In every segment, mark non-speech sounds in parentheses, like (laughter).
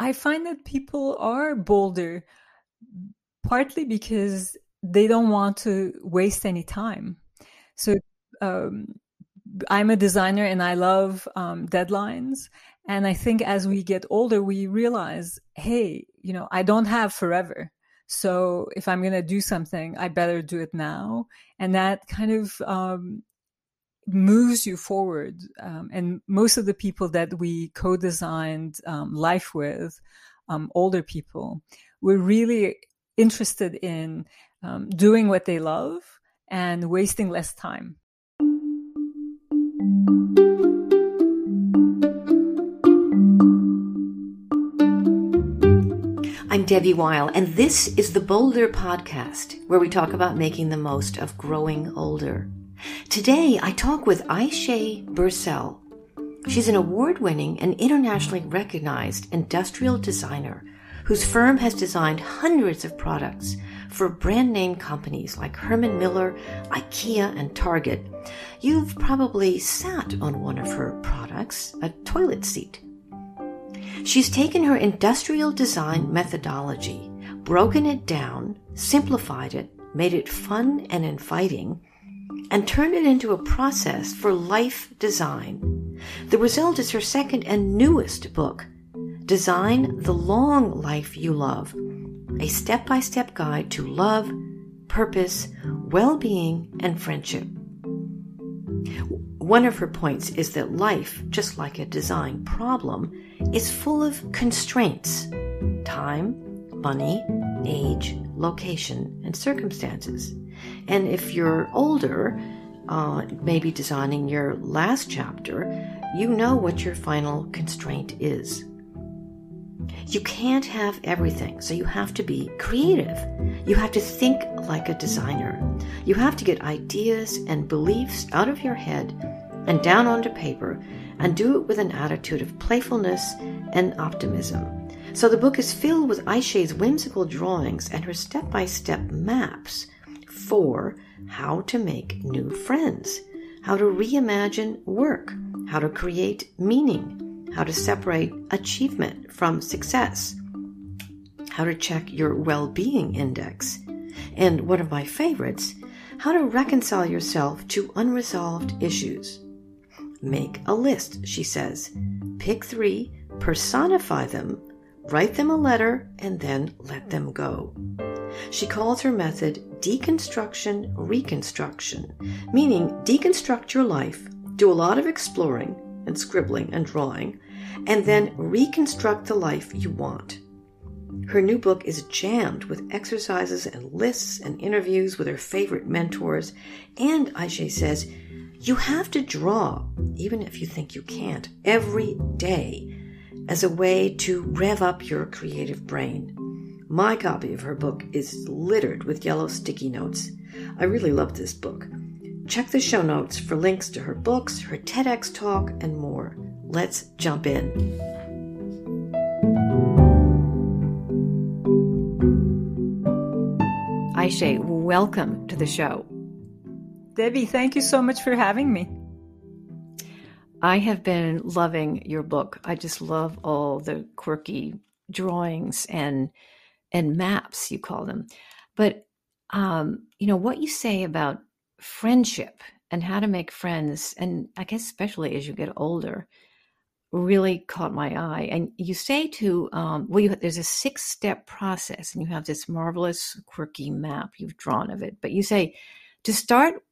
I find that people are bolder partly because they don't want to waste any time. So um, I'm a designer and I love um, deadlines. And I think as we get older, we realize, hey, you know, I don't have forever. So if I'm going to do something, I better do it now. And that kind of um, moves you forward. Um, and most of the people that we co-designed um, life with, um, older people, were really interested in um, doing what they love and wasting less time. I'm Debbie Weil, and this is the Bolder Podcast, where we talk about making the most of growing older. Today, I talk with Ayse Birsel. She's an award winning and internationally recognized industrial designer whose firm has designed hundreds of products for brand name companies like Herman Miller, IKEA, and Target. You've probably sat on one of her products, a toilet seat. She's taken her industrial design methodology, broken it down, simplified it, made it fun and inviting, and turned it into a process for life design. The result is her second and newest book, Design the Long Life You Love, a step by step guide to love, purpose, well being, and friendship. One of her points is that life, just like a design problem, is full of constraints time, money, age, location, and circumstances. And if you're older, uh, maybe designing your last chapter, you know what your final constraint is. You can't have everything, so you have to be creative. You have to think like a designer. You have to get ideas and beliefs out of your head and down onto paper and do it with an attitude of playfulness and optimism. So the book is filled with Ayse's whimsical drawings and her step by step maps for how to make new friends, how to reimagine work, how to create meaning, how to separate achievement from success, how to check your well being index, and one of my favorites, how to reconcile yourself to unresolved issues. Make a list, she says. Pick three, personify them, write them a letter, and then let them go. She calls her method deconstruction reconstruction, meaning deconstruct your life, do a lot of exploring, and scribbling and drawing, and then reconstruct the life you want. Her new book is jammed with exercises and lists and interviews with her favorite mentors. And Aisha says, you have to draw, even if you think you can't, every day as a way to rev up your creative brain. My copy of her book is littered with yellow sticky notes. I really love this book. Check the show notes for links to her books, her TEDx talk, and more. Let's jump in. Ayse, welcome to the show. Debbie, thank you so much for having me. I have been loving your book. I just love all the quirky drawings and and maps you call them. But um, you know what you say about friendship and how to make friends, and I guess especially as you get older, really caught my eye. And you say to, um, well, you, there's a six step process, and you have this marvelous, quirky map you've drawn of it. But you say to start,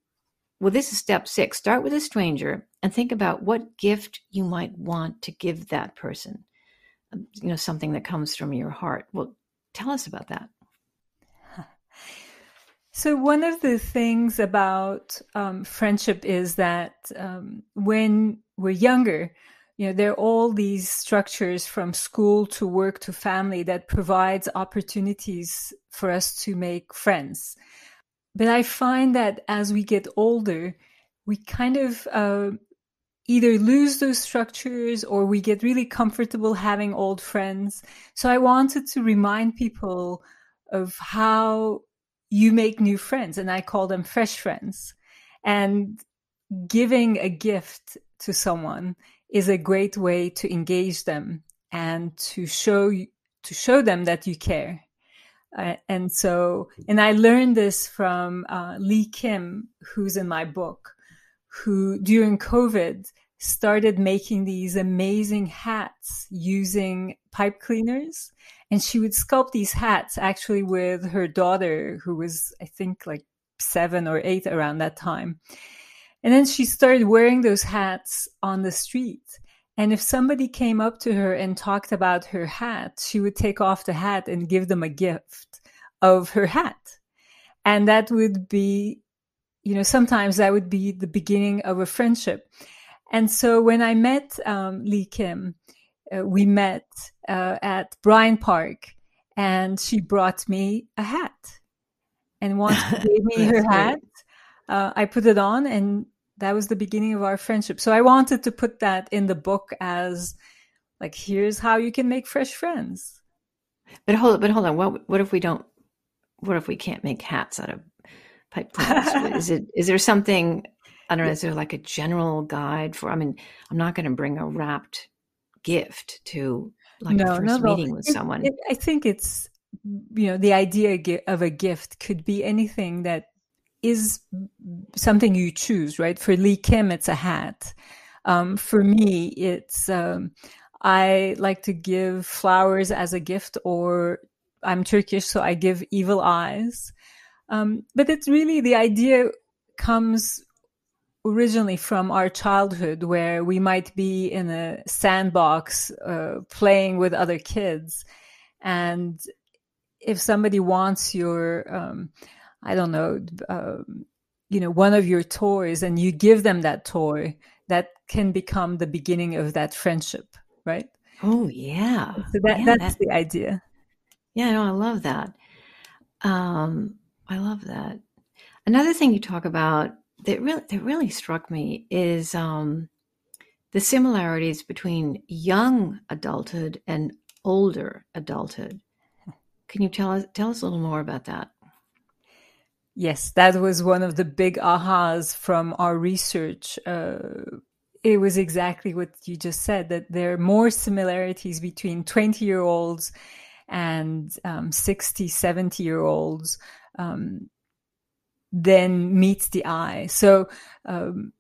well, this is step six start with a stranger and think about what gift you might want to give that person. Um, you know, something that comes from your heart. Well, tell us about that. (laughs) So, one of the things about um, friendship is that um, when we're younger, you know, there are all these structures from school to work to family that provides opportunities for us to make friends. But I find that as we get older, we kind of uh, either lose those structures or we get really comfortable having old friends. So I wanted to remind people of how you make new friends and I call them fresh friends. And giving a gift to someone is a great way to engage them and to show to show them that you care. Uh, and so, and I learned this from uh, Lee Kim, who's in my book, who during COVID started making these amazing hats using pipe cleaners. And she would sculpt these hats actually with her daughter, who was, I think, like seven or eight around that time. And then she started wearing those hats on the street. And if somebody came up to her and talked about her hat, she would take off the hat and give them a gift of her hat. And that would be, you know, sometimes that would be the beginning of a friendship. And so when I met um, Lee Kim, uh, we met uh, at Bryant Park and she brought me a hat. And once she (laughs) gave me her hat, uh, I put it on and that was the beginning of our friendship. So I wanted to put that in the book as like, here's how you can make fresh friends. But hold, but hold on. What, what if we don't, what if we can't make hats out of is it, is there something, I don't know, is there like a general guide for, I mean, I'm not going to bring a wrapped gift to like no, a first meeting with it, someone. It, I think it's, you know, the idea of a gift could be anything that is something you choose, right? For Lee Kim, it's a hat. Um, for me, it's um, I like to give flowers as a gift, or I'm Turkish, so I give evil eyes. Um, but it's really the idea comes originally from our childhood, where we might be in a sandbox uh, playing with other kids, and if somebody wants your um, I don't know, um, you know, one of your toys and you give them that toy, that can become the beginning of that friendship, right? Oh yeah. So that, yeah, that's that, the idea. Yeah, no, I love that. Um, I love that. Another thing you talk about that really that really struck me is um, the similarities between young adulthood and older adulthood. Can you tell us tell us a little more about that? Yes, that was one of the big ahas from our research. Uh, it was exactly what you just said that there are more similarities between 20 year olds and um, 60, 70 year olds um, than meets the eye. So, um,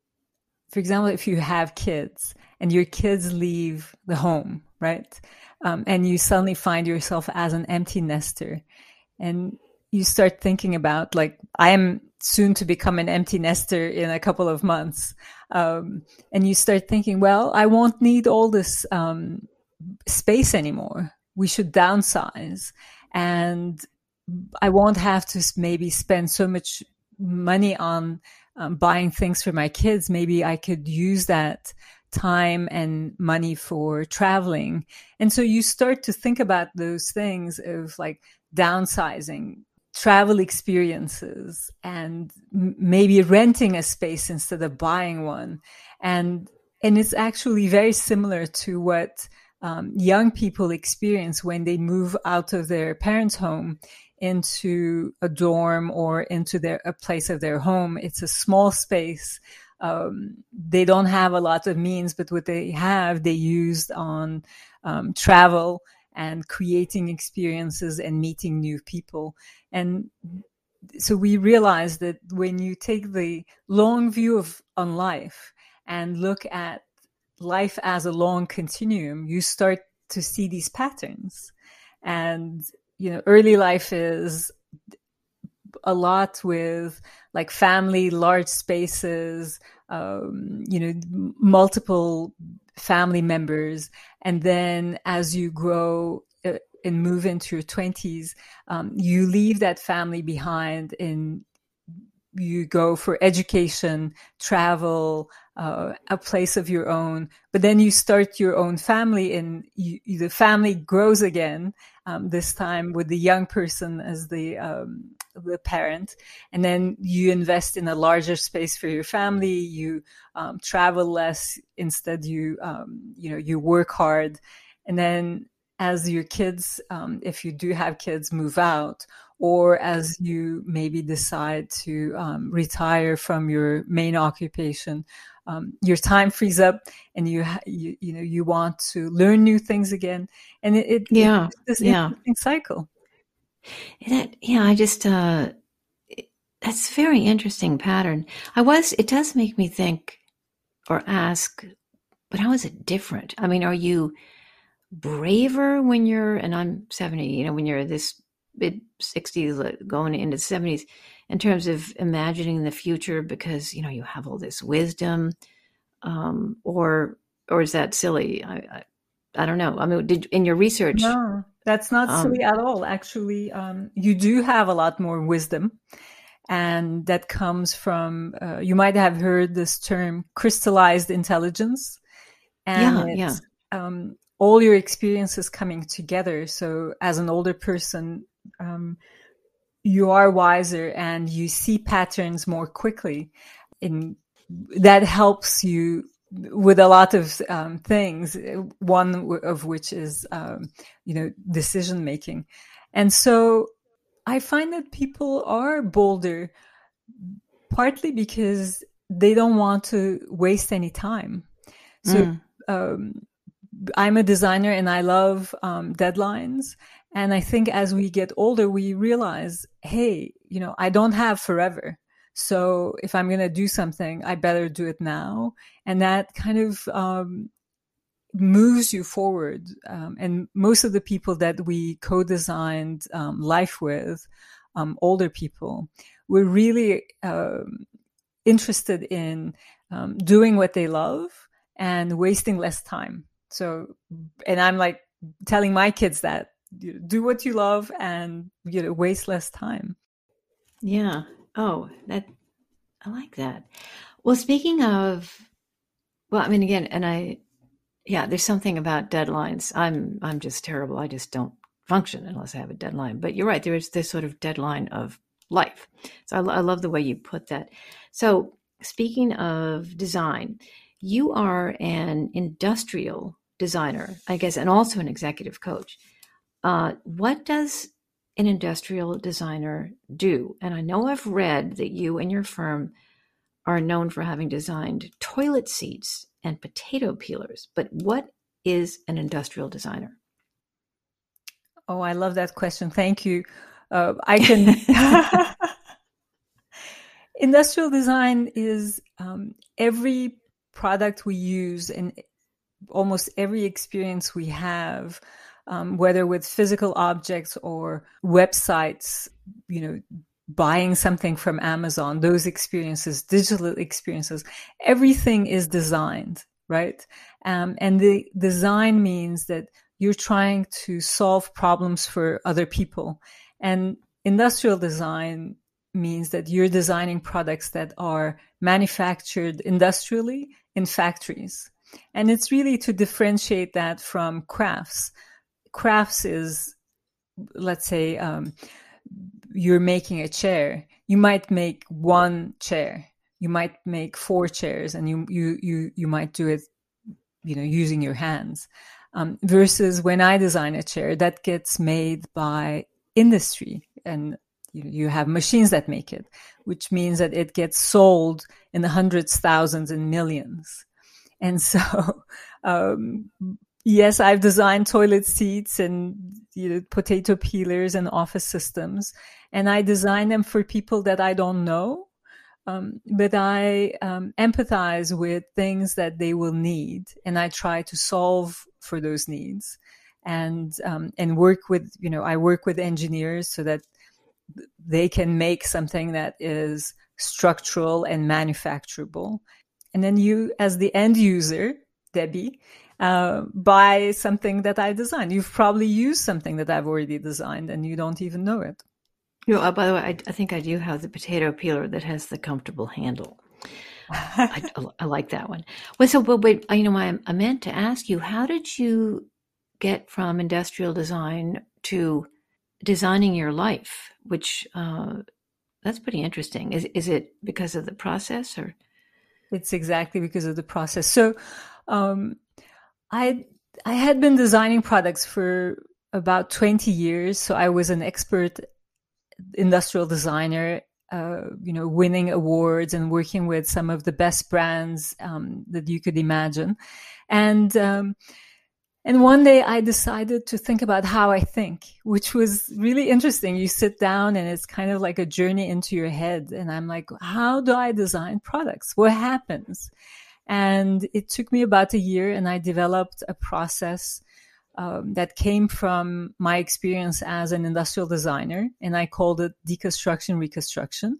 for example, if you have kids and your kids leave the home, right? Um, and you suddenly find yourself as an empty nester and you start thinking about like I am soon to become an empty nester in a couple of months, um, and you start thinking, well, I won't need all this um, space anymore. We should downsize, and I won't have to maybe spend so much money on um, buying things for my kids. Maybe I could use that time and money for traveling. And so you start to think about those things of like downsizing, travel experiences and maybe renting a space instead of buying one. And, and it's actually very similar to what um, young people experience when they move out of their parents' home into a dorm or into their a place of their home. It's a small space. Um, they don't have a lot of means, but what they have, they used on um, travel and creating experiences and meeting new people. And so we realized that when you take the long view of on life and look at life as a long continuum, you start to see these patterns. And, you know, early life is a lot with like family, large spaces, um, you know, multiple family members. And then as you grow uh, and move into your 20s, um, you leave that family behind and you go for education, travel, uh, a place of your own. But then you start your own family and you, the family grows again, um, this time with the young person as the, um, the parent. And then you invest in a larger space for your family. You um, travel less. Instead, you, um, you know, you work hard. And then as your kids, um, if you do have kids, move out, or as you maybe decide to um, retire from your main occupation, um, your time frees up and you, you, you know, you want to learn new things again. And it, it yeah, it's this yeah. interesting cycle. That, yeah, I just, uh, that's a very interesting pattern. I was, it does make me think or ask, but how is it different? I mean, are you braver when you're, and I'm 70, you know, when you're this mid 60s going into the 70s in terms of imagining the future because, you know, you have all this wisdom, um, or, or is that silly? I, I, I don't know. I mean, did in your research? No, that's not Um, silly at all. Actually, um, you do have a lot more wisdom. And that comes from, uh, you might have heard this term crystallized intelligence. And Yeah, it's um, all your experiences coming together. So, as an older person, um, you are wiser and you see patterns more quickly. And that helps you with a lot of um, things. One w- of which is, um, you know, decision making. And so I find that people are bolder partly because they don't want to waste any time. So Mm. um, I'm a designer and I love um, deadlines. And I think as we get older, we realize, hey, you know, I don't have forever. So if I'm going to do something, I better do it now. And that kind of um, moves you forward. Um, and most of the people that we co-designed um, life with, um, older people, were really um, interested in um, doing what they love and wasting less time. So, and I'm like telling my kids that you know, do what you love and you know waste less time. Yeah. Oh, that I like that. Well, speaking of, well, I mean, again, and I, yeah, there's something about deadlines. I'm, I'm just terrible. I just don't function unless I have a deadline. But you're right. There is this sort of deadline of life. So I, I love the way you put that. So speaking of design, you are an industrial designer, I guess, and also an executive coach. Uh, what does an industrial designer do? And I know I've read that you and your firm are known for having designed toilet seats and potato peelers. But what is an industrial designer? Oh, I love that question. Thank you. Uh, I (laughs) can. (laughs) Industrial design is um, every product we use and almost every experience we have, um, whether with physical objects or websites, you know, buying something from Amazon, those experiences, digital experiences, everything is designed, right? Um, and the design means that you're trying to solve problems for other people. And industrial design means that you're designing products that are manufactured industrially in factories. And it's really to differentiate that from crafts. Crafts is, let's say, um, you're making a chair. You might make one chair. You might make four chairs, and you you you you might do it, you know, using your hands. Um, versus when I design a chair, that gets made by industry, and you, you have machines that make it, which means that it gets sold in the hundreds, thousands, and millions. And so, (laughs) um, yes, I've designed toilet seats and you know, potato peelers and office systems, and I design them for people that I don't know. Um, but I um, empathize with things that they will need, and I try to solve for those needs, and um, and work with you know I work with engineers so that they can make something that is structural and manufacturable. And then you, as the end user, Debbie, uh, buy something that I designed. You've probably used something that I've already designed and you don't even know it. You know, uh, by the way, I, I think I do have the potato peeler that has the comfortable handle. (laughs) I, I like that one. Well, so, but wait, you know, I, I meant to ask you, how did you get from industrial design to designing your life? Which uh, that's pretty interesting. Is is it because of the process or? It's exactly because of the process. So, um, I I had been designing products for about 20 years. So I was an expert industrial designer uh, you know, winning awards and working with some of the best brands um, that you could imagine. And um, and one day I decided to think about how I think, which was really interesting. You sit down and it's kind of like a journey into your head. And I'm like, how do I design products? What happens? And it took me about a year and I developed a process um, that came from my experience as an industrial designer. And I called it deconstruction reconstruction.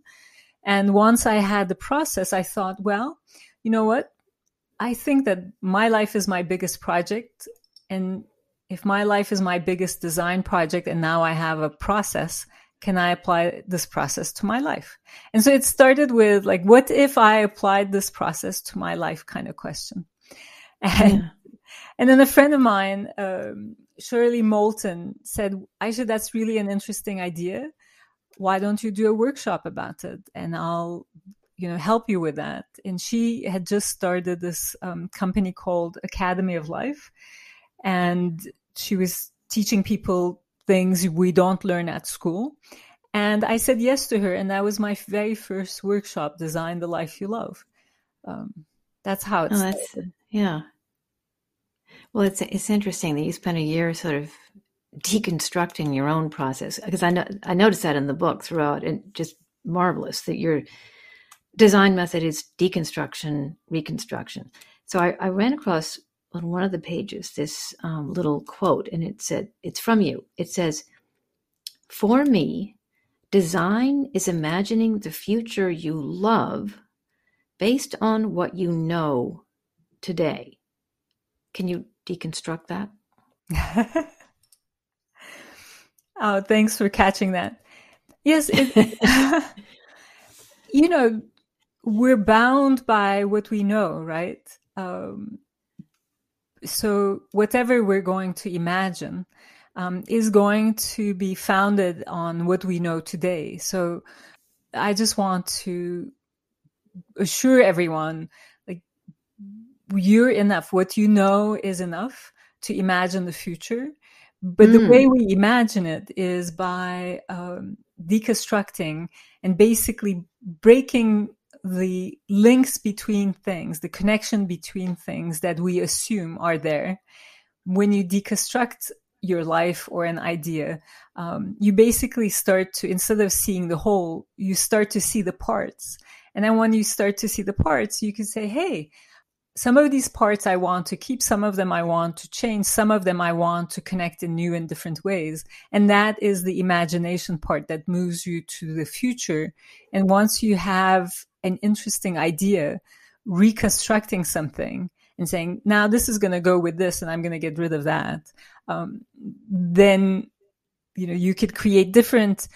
And once I had the process, I thought, well, you know what? I think that my life is my biggest project and if my life is my biggest design project and now I have a process, can I apply this process to my life? And so it started with like, what if I applied this process to my life kind of question? And, (laughs) yeah. and then a friend of mine, um, Shirley Moulton said, Ayse, that's really an interesting idea. Why don't you do a workshop about it? And I'll, you know, help you with that. And she had just started this um, company called Academy of Life and she was teaching people things we don't learn at school. And I said yes to her, and that was my very first workshop, Design the Life You Love. Um, that's how it's. Oh, yeah. Well, it's it's interesting that you spent a year sort of deconstructing your own process because I know I noticed that in the book throughout, and just marvelous that your design method is deconstruction, reconstruction. So I, I ran across on one of the pages this um, little quote, and it said, It's from you. It says, For me, design is imagining the future you love based on what you know today. Can you deconstruct that? (laughs) oh, thanks for catching that. Yes, it, (laughs) you know, we're bound by what we know, right? Um, so whatever we're going to imagine um, is going to be founded on what we know today. So I just want to assure everyone, like you're enough. What you know is enough to imagine the future. But mm. the way we imagine it is by um, deconstructing and basically breaking the links between things, the connection between things that we assume are there. When you deconstruct your life or an idea, um, you basically start to, instead of seeing the whole, you start to see the parts. And then when you start to see the parts, you can say, hey, some of these parts I want to keep, some of them I want to change, some of them I want to connect in new and different ways. And that is the imagination part that moves you to the future. And once you have an interesting idea, reconstructing something and saying, now this is going to go with this and I'm going to get rid of that, um, then, you know, you could create different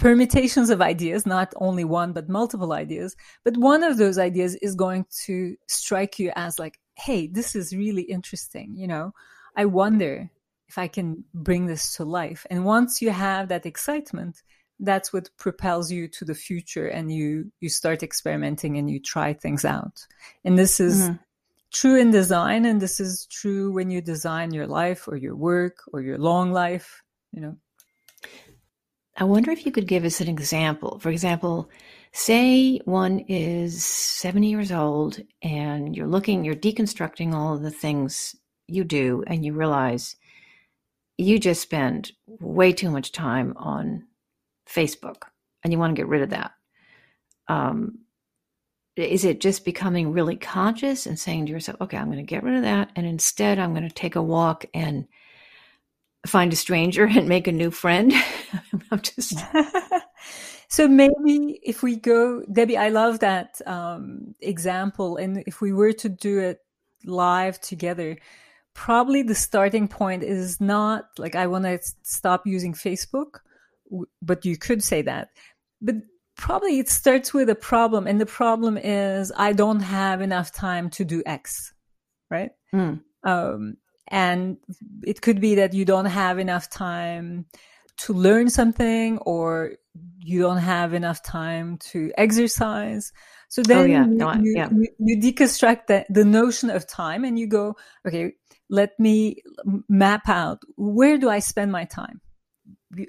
permutations of ideas, not only one, but multiple ideas. But one of those ideas is going to strike you as like, hey, this is really interesting. You know, I wonder if I can bring this to life. And once you have that excitement, that's what propels you to the future and you you start experimenting and you try things out. And this is mm-hmm. true in design and this is true when you design your life or your work or your long life, you know. I wonder if you could give us an example. For example, say one is 70 years old and you're looking, you're deconstructing all of the things you do, and you realize you just spend way too much time on Facebook and you want to get rid of that. Um, is it just becoming really conscious and saying to yourself, okay, I'm going to get rid of that. And instead, I'm going to take a walk and find a stranger and make a new friend. (laughs) I'm just. (laughs) so maybe if we go, Debbie, I love that um, example. And if we were to do it live together, probably the starting point is not like I want to stop using Facebook, but you could say that. But probably it starts with a problem. And the problem is I don't have enough time to do X, right? Mm. Um, and it could be that you don't have enough time to learn something or you don't have enough time to exercise. So oh, then oh, yeah. you, no, you, yeah. you, you, deconstruct the, the notion of time and you go, okay, let me map out where do I spend my time?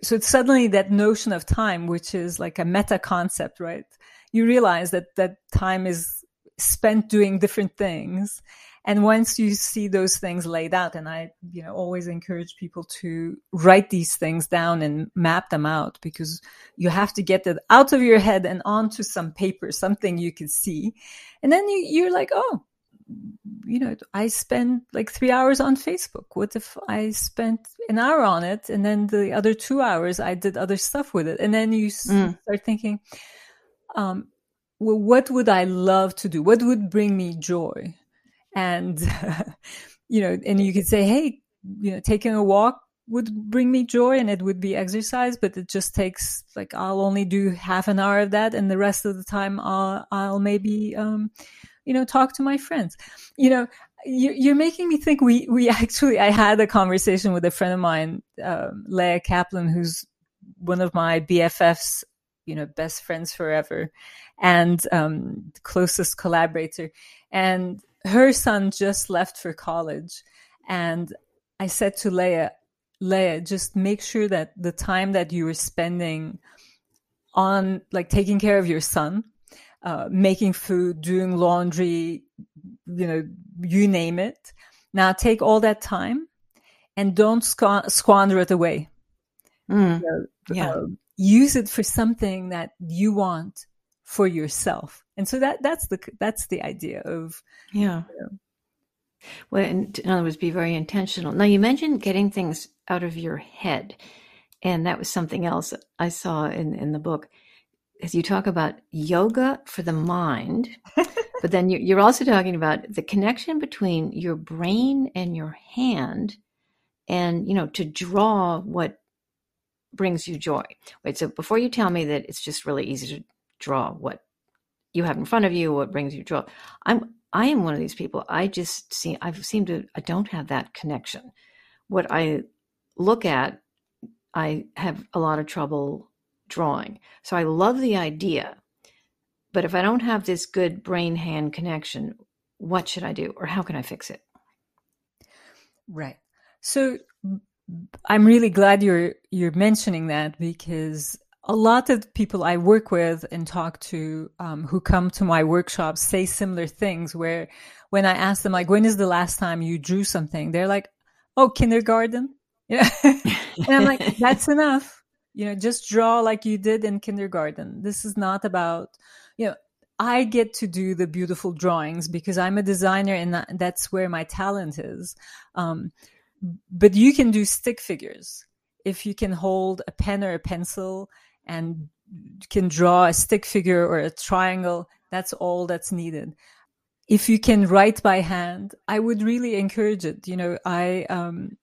so it's suddenly that notion of time, which is like a meta concept, right? You realize that that time is spent doing different things. And once you see those things laid out, and I, you know, always encourage people to write these things down and map them out because you have to get it out of your head and onto some paper, something you can see. And then you, you're like, oh, you know, I spend like three hours on Facebook. What if I spent an hour on it and then the other two hours I did other stuff with it? And then you mm. start thinking, um, well, what would I love to do? What would bring me joy? And, (laughs) you know, and you could say, hey, you know, taking a walk would bring me joy and it would be exercise, but it just takes like, I'll only do half an hour of that. And the rest of the time I'll, I'll maybe, um, you know, talk to my friends. You know, you're making me think we, we actually, I had a conversation with a friend of mine, um, Leah Kaplan, who's one of my BFFs, you know, best friends forever and, um, closest collaborator. And her son just left for college. And I said to Leah, Leah, just make sure that the time that you were spending on like taking care of your son uh, making food, doing laundry, you know, you name it. Now take all that time and don't squ- squander it away. Mm. Yeah. Uh, use it for something that you want for yourself. And so that that's the that's the idea of yeah. You know, well, in, in other words, be very intentional. Now, you mentioned getting things out of your head, and that was something else I saw in in the book as you talk about yoga for the mind, (laughs) but then you're also talking about the connection between your brain and your hand, and you know to draw what brings you joy. Wait, so before you tell me that it's just really easy to draw what you have in front of you, what brings you joy, I'm I am one of these people. I just see I've seemed to I don't have that connection. What I look at, I have a lot of trouble drawing. So I love the idea. But if I don't have this good brain hand connection, what should I do or how can I fix it? Right. So I'm really glad you're you're mentioning that because a lot of people I work with and talk to um, who come to my workshops say similar things. Where when I ask them like, "When is the last time you drew something?" They're like, "Oh, kindergarten." (laughs) Yeah, and I'm like, "That's enough." you know just draw like you did in kindergarten this is not about you know i get to do the beautiful drawings because i'm a designer and that's where my talent is um, but you can do stick figures if you can hold a pen or a pencil and can draw a stick figure or a triangle that's all that's needed if you can write by hand i would really encourage it you know i um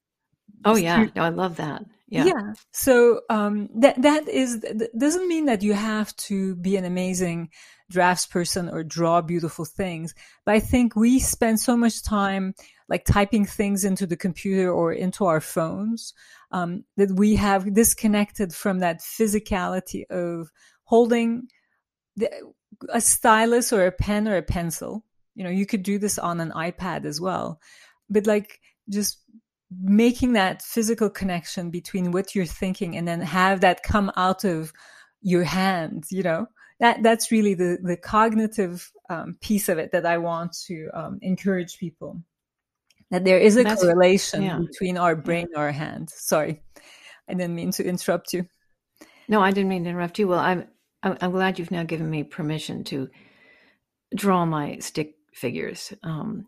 oh yeah no, i love that yeah. yeah. So um, that that is that doesn't mean that you have to be an amazing draftsperson or draw beautiful things. But I think we spend so much time like typing things into the computer or into our phones um, that we have disconnected from that physicality of holding the, a stylus or a pen or a pencil. You know, you could do this on an iPad as well, but like just making that physical connection between what you're thinking and then have that come out of your hands you know that that's really the the cognitive um, piece of it that i want to um, encourage people that there is a that's, correlation yeah. between our brain and our hand sorry i didn't mean to interrupt you no i didn't mean to interrupt you well i'm i'm glad you've now given me permission to draw my stick figures um,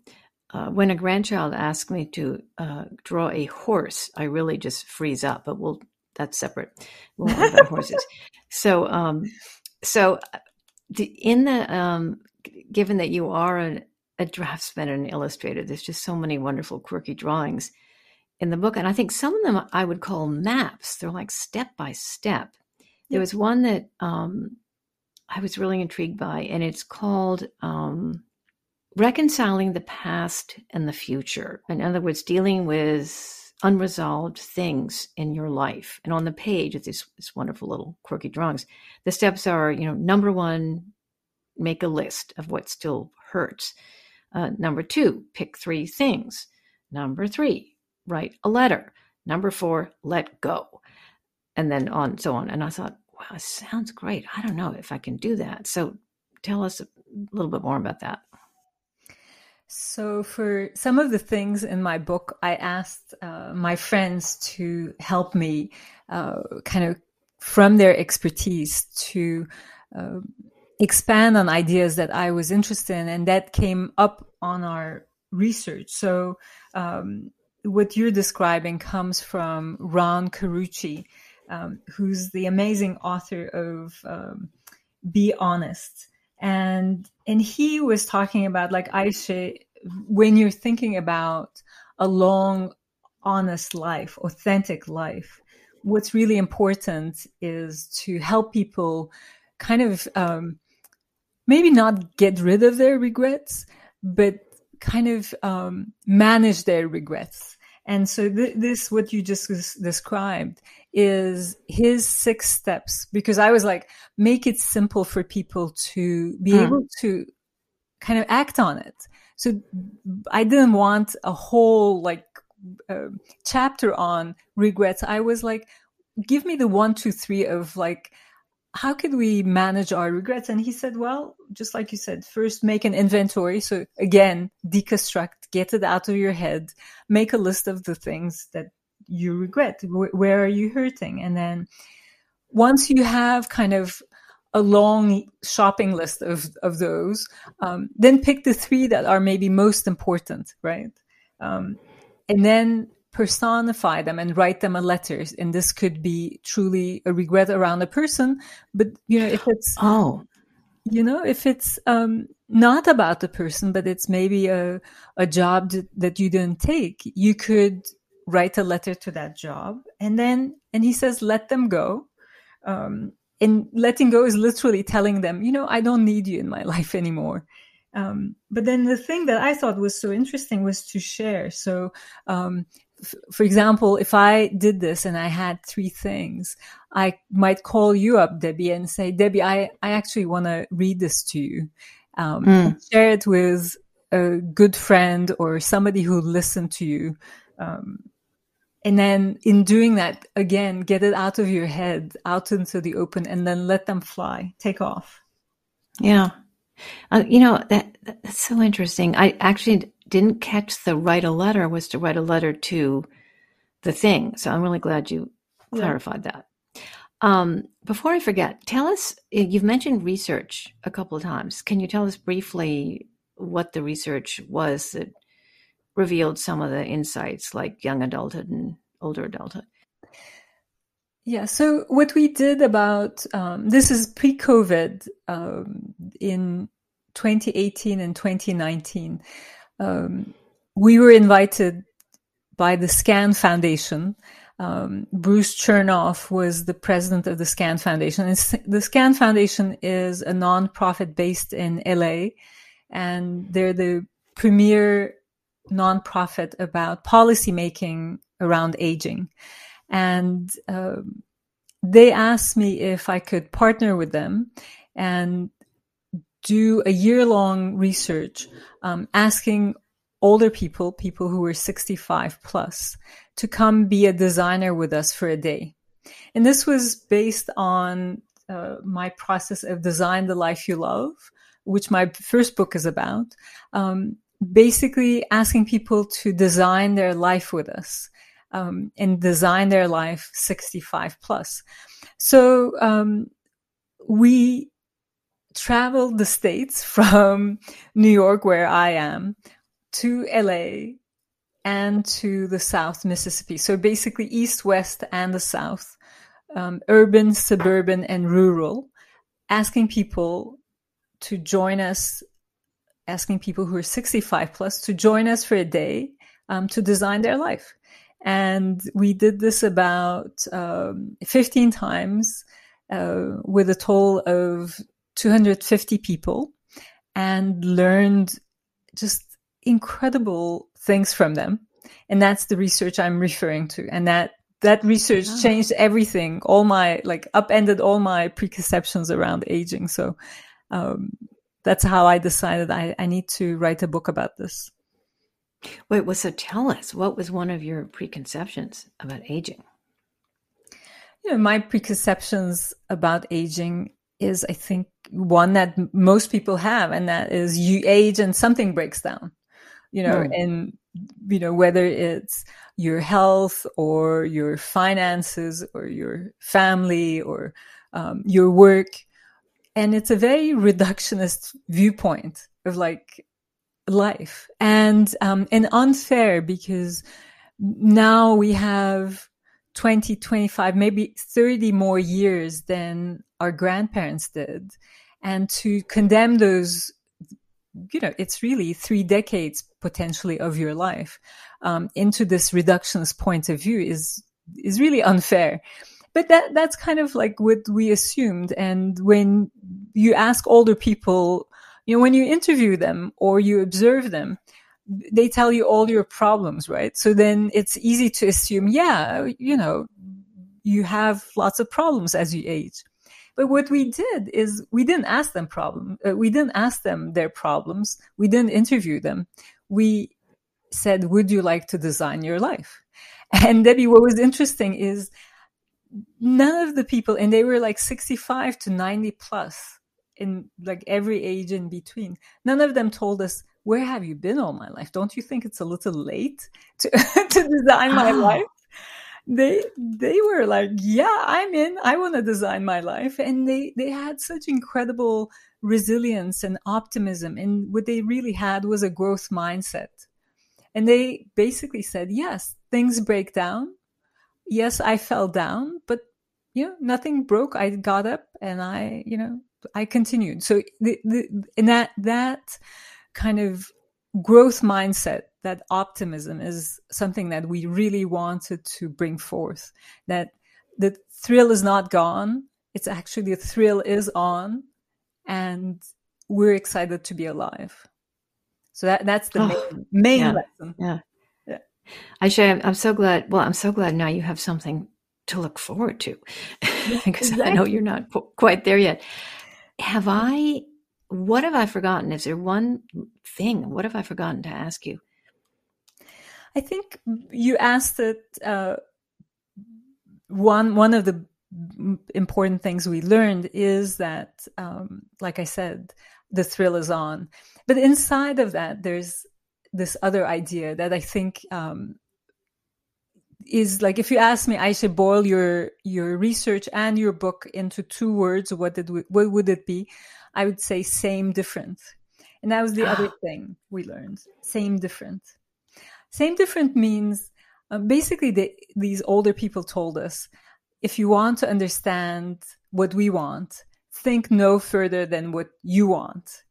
uh, when a grandchild asks me to uh, draw a horse, I really just freeze up. But we'll that's separate. We'll talk about horses. (laughs) So, um, so uh, the, in the um, given that you are an, a draftsman and an illustrator, there's just so many wonderful, quirky drawings in the book, and I think some of them I would call maps. They're like step by step. There was one that um, I was really intrigued by, and it's called. Um, reconciling the past and the future. In other words, dealing with unresolved things in your life. And on the page, these, these wonderful little quirky drawings. The steps are, you know, number one, make a list of what still hurts. Uh, number two, pick three things. Number three, write a letter. Number four, let go. and then on so on. And I thought, wow, it sounds great. I don't know if I can do that. So tell us a little bit more about that. So, for some of the things in my book, I asked uh, my friends to help me uh, kind of from their expertise to uh, expand on ideas that I was interested in, and that came up on our research. So, um, what you're describing comes from Ron Carucci, um, who's the amazing author of um, Be Honest. And and he was talking about like Ayse, when you're thinking about a long, honest life, authentic life, what's really important is to help people kind of um, maybe not get rid of their regrets, but kind of um, manage their regrets. And so th- this, what you just described, is his six steps. Because I was like, make it simple for people to be mm. able to kind of act on it. So I didn't want a whole like uh, chapter on regrets. I was like, give me the one, two, three of like how could we manage our regrets? And he said, well, just like you said, first make an inventory. So again, deconstruct, get it out of your head, make a list of the things that you regret. Where are you hurting? And then once you have kind of a long shopping list of, of those, um, then pick the three that are maybe most important, right? Um, and then personify them and write them a letter. And this could be truly a regret around a person but you know if it's oh. you know if it's um not about the person but it's maybe a a job that, that you didn't take you could write a letter to that job and then and he says let them go. Um and letting go is literally telling them you know i don't need you in my (laughs) life anymore. Um, but then the thing that I thought was so interesting was to share. So um, for example, if I did this and I had three things, I might call you up, Debbie, and say, Debbie, I, I actually want to read this to you. Um, mm. Share it with a good friend or somebody who listened to you. Um, and then in doing that, again, get it out of your head, out into the open, and then let them fly, take off. Yeah. Uh, you know, that that's so interesting. I actually didn't catch the write a letter was to write a letter to the thing. So I'm really glad you clarified yeah. that. Um, before I forget, tell us you've mentioned research a couple of times. Can you tell us briefly what the research was that revealed some of the insights, like young adulthood and older adulthood? Yeah. So what we did about um, this is pre-COVID um, in 2018 and 2019 um, we were invited by the SCAN Foundation. Um, Bruce Chernof was the president of the SCAN Foundation. And the SCAN Foundation is a nonprofit based in LA, and they're the premier nonprofit about policymaking around aging. And um, they asked me if I could partner with them and do a year long research um, asking older people, people who were 65 plus, to come be a designer with us for a day. And this was based on uh, my process of Design the Life You Love, which my first book is about. Um, basically, asking people to design their life with us. Um, and design their life 65 plus. So um, we traveled the states (laughs) from New York, where I am, to LA and to the South Mississippi. So basically, east, west, and the South, um, urban, suburban, and rural, asking people to join us, asking people who are 65 plus to join us for a day um, to design their life. And we did this about um, 15 times uh, with a total of 250 people and learned just incredible things from them. And that's the research I'm referring to. And that, that research oh. changed everything, all my, like upended all my preconceptions around aging. So, um, that's how I decided I, I need to write a book about this. Wait, well, so tell us, what was one of your preconceptions about aging? you know, my preconceptions about aging is, I think, one that most people have, and that is you age and something breaks down, you know, mm. and, you know, whether it's your health or your finances or your family or um, your work. And it's a very reductionist viewpoint of like life and, um, and unfair because now we have 20, 25, maybe 30 more years than our grandparents did. And to condemn those, you know, it's really three decades potentially of your life um, into this reductionist point of view is is really unfair. But that that's kind of like what we assumed. And when you ask older people, you know, when you interview them or you observe them, they tell you all your problems, right? So then it's easy to assume, yeah, you know, you have lots of problems as you age. But what we did is we didn't ask them problem. Uh, we didn't ask them their problems. We didn't interview them. We said, would you like to design your life? (laughs) And Debbie, what was interesting is none of the people, and they were like 65 to 90 plus in like every age in between. None of them told us, where have you been all my life? Don't you think it's a little late to, (laughs) to design my oh. life? They they were like, yeah, I'm in. I want to design my life, and they they had such incredible resilience and optimism, and what they really had was a growth mindset. And they basically said, yes, things break down. Yes, I fell down, but you know, nothing broke. I got up and I, you know, I continued. So the, the, and that that kind of growth mindset, that optimism is something that we really wanted to bring forth. That the thrill is not gone. It's actually the thrill is on and we're excited to be alive. So that, that's the oh, main, main yeah, lesson. Yeah. Yeah. Ayse, I'm, I'm so glad. Well, I'm so glad now you have something to look forward to because (laughs) exactly. I know you're not quite there yet. Have I what have I forgotten? Is there one thing? What have I forgotten to ask you? I think you asked that Uh, one one of the important things we learned is that, um, like I said, the thrill is on. But inside of that, there's this other idea that I think um, is like if you ask me, I should boil your your research and your book into two words. What did we, what would it be? I would say same, different. And that was the other (gasps) thing we learned same, different. Same, different means uh, basically the, these older people told us if you want to understand what we want, think no further than what you want.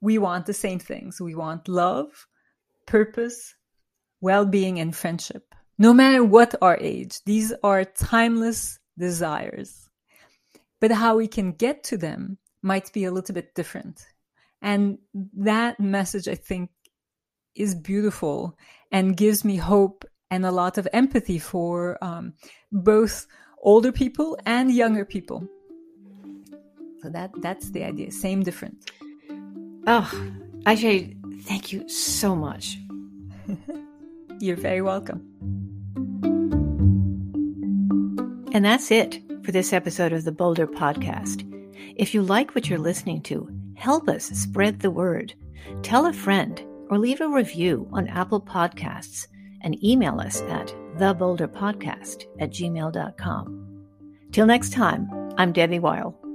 We want the same things. We want love, purpose, well being, and friendship. No matter what our age, these are timeless desires. But how we can get to them might be a little bit different. And that message, I think, is beautiful and gives me hope and a lot of empathy for um, both older people and younger people. So that that's the idea. Same, different. Oh, Ayse, thank you so much. (laughs) You're very welcome. And that's it for this episode of the Bolder Podcast. If you like what you're listening to, help us spread the word. Tell a friend or leave a review on Apple Podcasts and email us at thebolderpodcast at gmail.com. Till next time, I'm Debbie Weil.